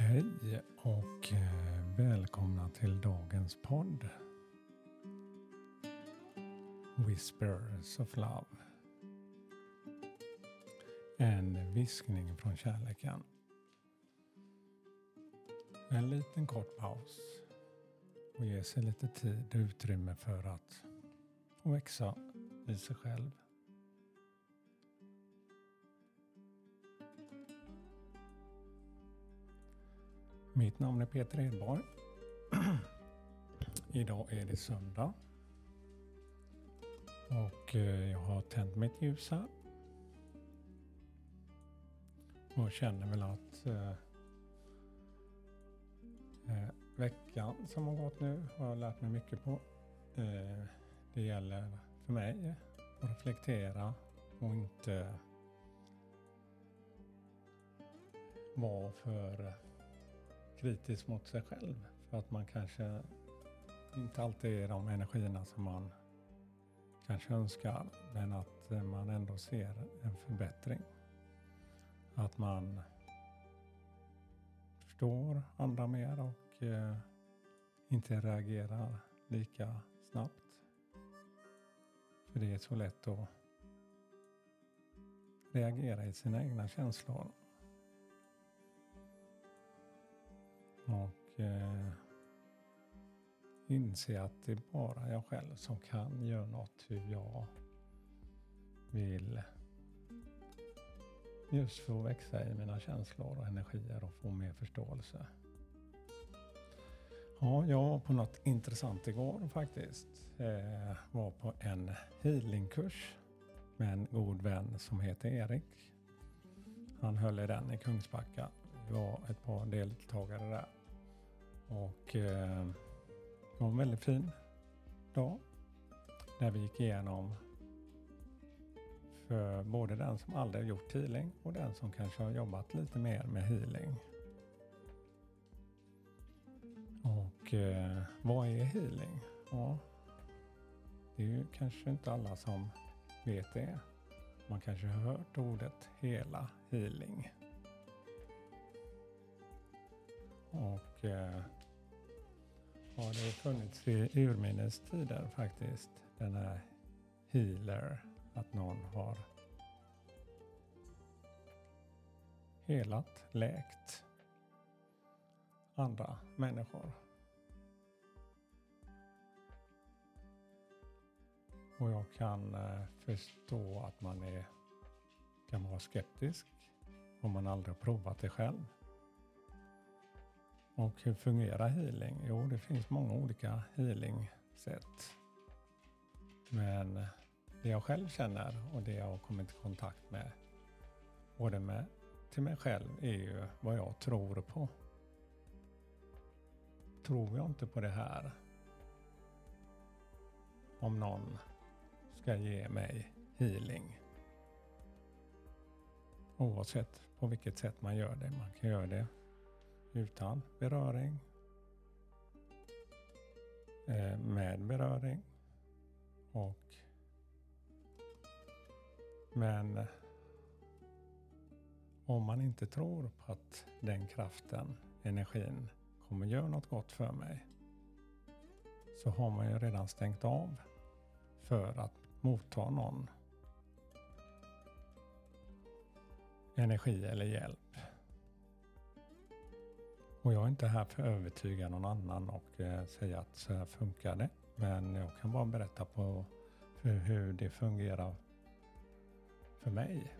Hej och eh, välkomna till dagens podd. Whispers of Love. En viskning från kärleken. En liten kort paus och ge sig lite tid och utrymme för att få växa i sig själv. Mitt namn är Peter Edborg. Idag är det söndag. Och eh, jag har tänt mitt ljus här. Och känner väl att eh, eh veckan som har gått nu har jag lärt mig mycket på. Eh, det gäller för mig att reflektera och inte vara för kritisk mot sig själv. För att man kanske inte alltid är de energierna som man kanske önskar. Men att eh, man ändå ser en förbättring. Att man förstår andra mer och eh, inte reagerar lika snabbt. För det är så lätt att reagera i sina egna känslor. Och eh, inse att det är bara jag själv som kan göra något hur jag vill just för att växa i mina känslor och energier och få mer förståelse. Ja, jag var på något intressant igår faktiskt. Eh, var på en healingkurs med en god vän som heter Erik. Han höll i den i Kungsbacka. Vi var ett par deltagare där. Och eh, det var en väldigt fin dag. när vi gick igenom för både den som aldrig gjort healing och den som kanske har jobbat lite mer med healing. Och eh, vad är healing? Ja, det är ju kanske inte alla som vet det. Man kanske har hört ordet hela healing. Och eh, har det funnits i urminnes tider faktiskt. Den här healer, att någon har helat, läkt andra människor. Och jag kan eh, förstå att man är, kan vara skeptisk om man aldrig har provat det själv. Och hur fungerar healing? Jo, det finns många olika healing-sätt. Men det jag själv känner och det jag har kommit i kontakt med, både med till mig själv, är ju vad jag tror på. Tror jag inte på det här, om någon ska ge mig healing, oavsett på vilket sätt man gör det. Man kan göra det utan beröring, eh, med beröring och men om man inte tror på att den kraften, energin, kommer göra något gott för mig så har man ju redan stängt av för att motta någon energi eller hjälp. Och jag är inte här för att övertyga någon annan och eh, säga att så här funkar det. Men jag kan bara berätta på hur det fungerar för mig.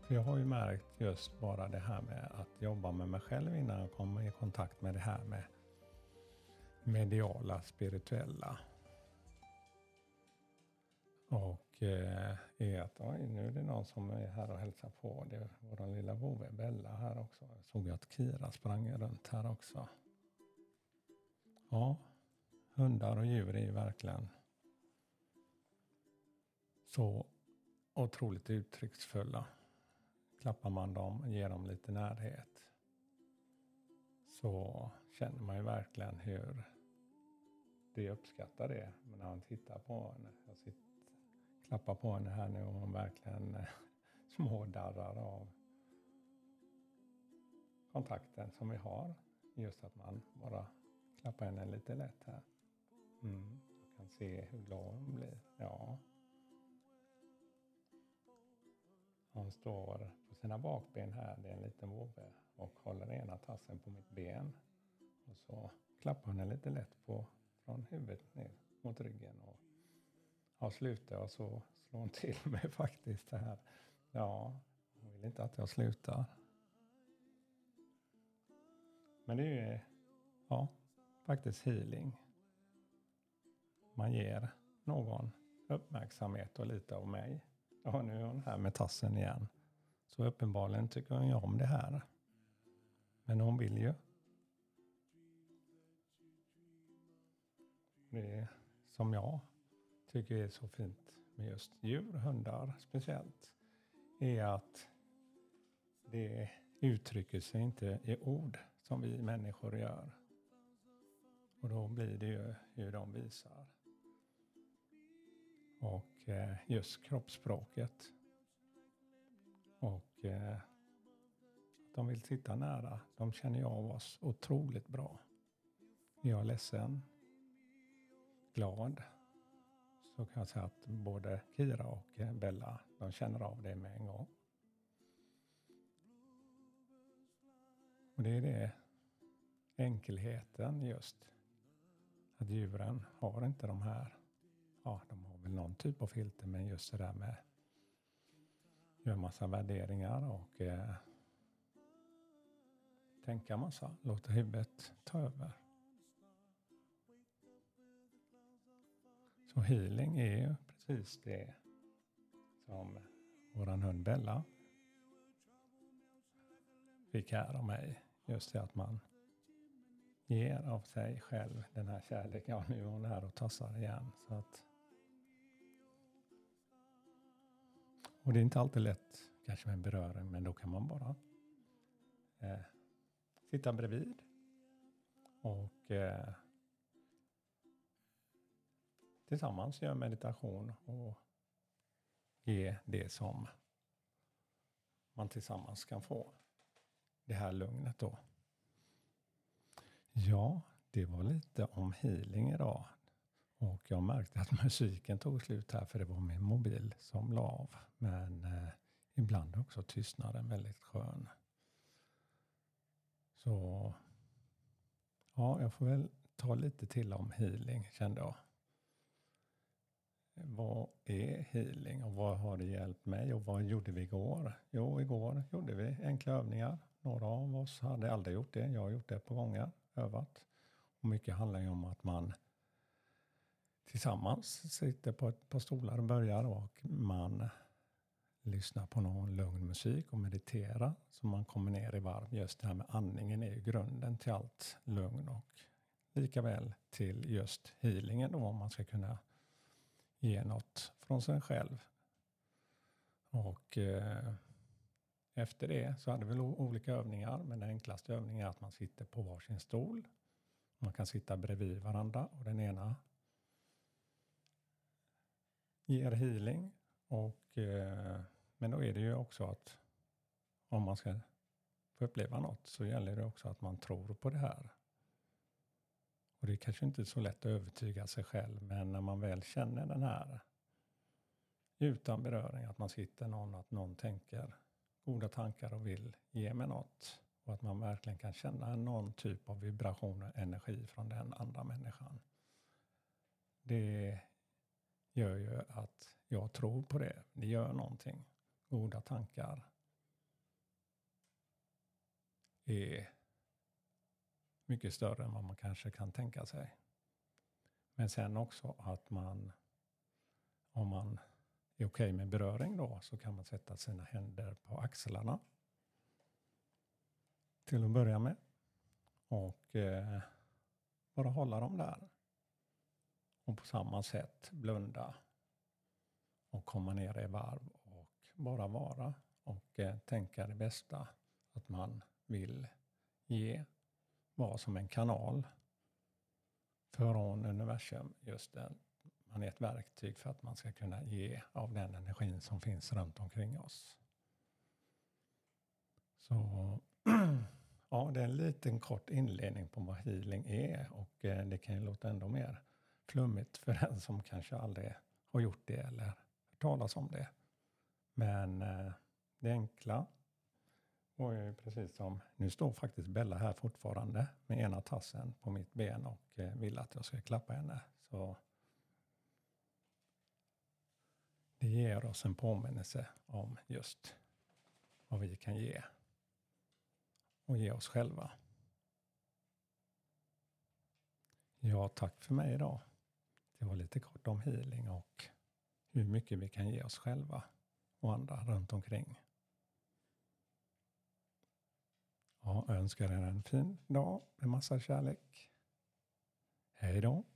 För jag har ju märkt just bara det här med att jobba med mig själv innan jag kommer i kontakt med det här med mediala, spirituella. Och eh, är att oj, nu är det någon som är här och hälsar på. Det är vår lilla vovve Bella här också. Jag såg att Kira sprang runt här också. Ja, hundar och djur är ju verkligen så otroligt uttrycksfulla. Klappar man dem och ger dem lite närhet så känner man ju verkligen hur de uppskattar det. Men när man tittar på henne, jag sitter, Klappa på henne här nu och hon verkligen eh, smådarrar av kontakten som vi har. Just att man bara klappar henne lite lätt här. Mm. Du kan se hur glad hon blir. Ja. Hon står på sina bakben här, det är en liten vovve, och håller ena tassen på mitt ben. Och så klappar hon henne lite lätt på från huvudet ner mot ryggen. Och har slutat och så slår hon till mig faktiskt det här. Ja, hon vill inte att jag slutar. Men det är ju ja, faktiskt healing. Man ger någon uppmärksamhet och lite av mig. Ja, nu är hon här med tassen igen. Så uppenbarligen tycker hon ju om det här. Men hon vill ju. Det är som jag tycker är så fint med just djur, hundar speciellt, är att det uttrycker sig inte i ord som vi människor gör. Och då blir det ju hur de visar. Och eh, just kroppsspråket. Och eh, att de vill sitta nära. De känner ju av oss otroligt bra. Är jag ledsen, glad, så kan jag säga att både Kira och Bella, de känner av det med en gång. Och det är det enkelheten just. Att djuren har inte de här, ja de har väl någon typ av filter men just det där med gör massa värderingar och eh, tänka massa, låta huvudet ta över. Så healing är ju precis det som våran hund Bella fick här av mig. Just det att man ger av sig själv den här kärleken. Ja, nu är hon här och tassar igen. Så att, och det är inte alltid lätt kanske med beröring, men då kan man bara eh, sitta bredvid och eh, tillsammans göra meditation och ge det som man tillsammans kan få. Det här lugnet då. Ja, det var lite om healing idag. Och jag märkte att musiken tog slut här för det var min mobil som la av. Men eh, ibland också tystnaden väldigt skön. Så ja, jag får väl ta lite till om healing kände jag. Vad är healing och vad har det hjälpt mig och vad gjorde vi igår? Jo, igår gjorde vi enkla övningar. Några av oss hade aldrig gjort det. Jag har gjort det på gånger övat. Och mycket handlar ju om att man tillsammans sitter på ett par stolar och börjar och man lyssnar på någon lugn musik och mediterar så man kommer ner i varv. Just det här med andningen är ju grunden till allt lugn och lika väl till just healingen då om man ska kunna ge något från sig själv. Och eh, efter det så hade vi olika övningar, men den enklaste övningen är att man sitter på varsin stol. Man kan sitta bredvid varandra och den ena ger healing. Och, eh, men då är det ju också att om man ska få uppleva något så gäller det också att man tror på det här. Och det är kanske inte så lätt att övertyga sig själv, men när man väl känner den här utan beröring, att man sitter någon, att någon tänker goda tankar och vill ge mig något. Och att man verkligen kan känna någon typ av vibration och energi från den andra människan. Det gör ju att jag tror på det. Det gör någonting. Goda tankar är mycket större än vad man kanske kan tänka sig. Men sen också att man, om man är okej okay med beröring då så kan man sätta sina händer på axlarna. Till att börja med. Och eh, bara hålla dem där. Och på samma sätt blunda. Och komma ner i varv och bara vara. Och eh, tänka det bästa. Att man vill ge. Vara som en kanal. Från universum. Just den man är ett verktyg för att man ska kunna ge av den energin som finns runt omkring oss. Så ja, det är en liten kort inledning på vad healing är och eh, det kan ju låta ändå mer flummigt för den som kanske aldrig har gjort det eller hört talas om det. Men eh, det enkla och eh, precis som, nu står faktiskt Bella här fortfarande med ena tassen på mitt ben och eh, vill att jag ska klappa henne. Så det ger oss en påminnelse om just vad vi kan ge och ge oss själva. Ja, tack för mig idag. Det var lite kort om healing och hur mycket vi kan ge oss själva och andra runt omkring. Ja, jag önskar er en fin dag med massa kärlek. Hej då!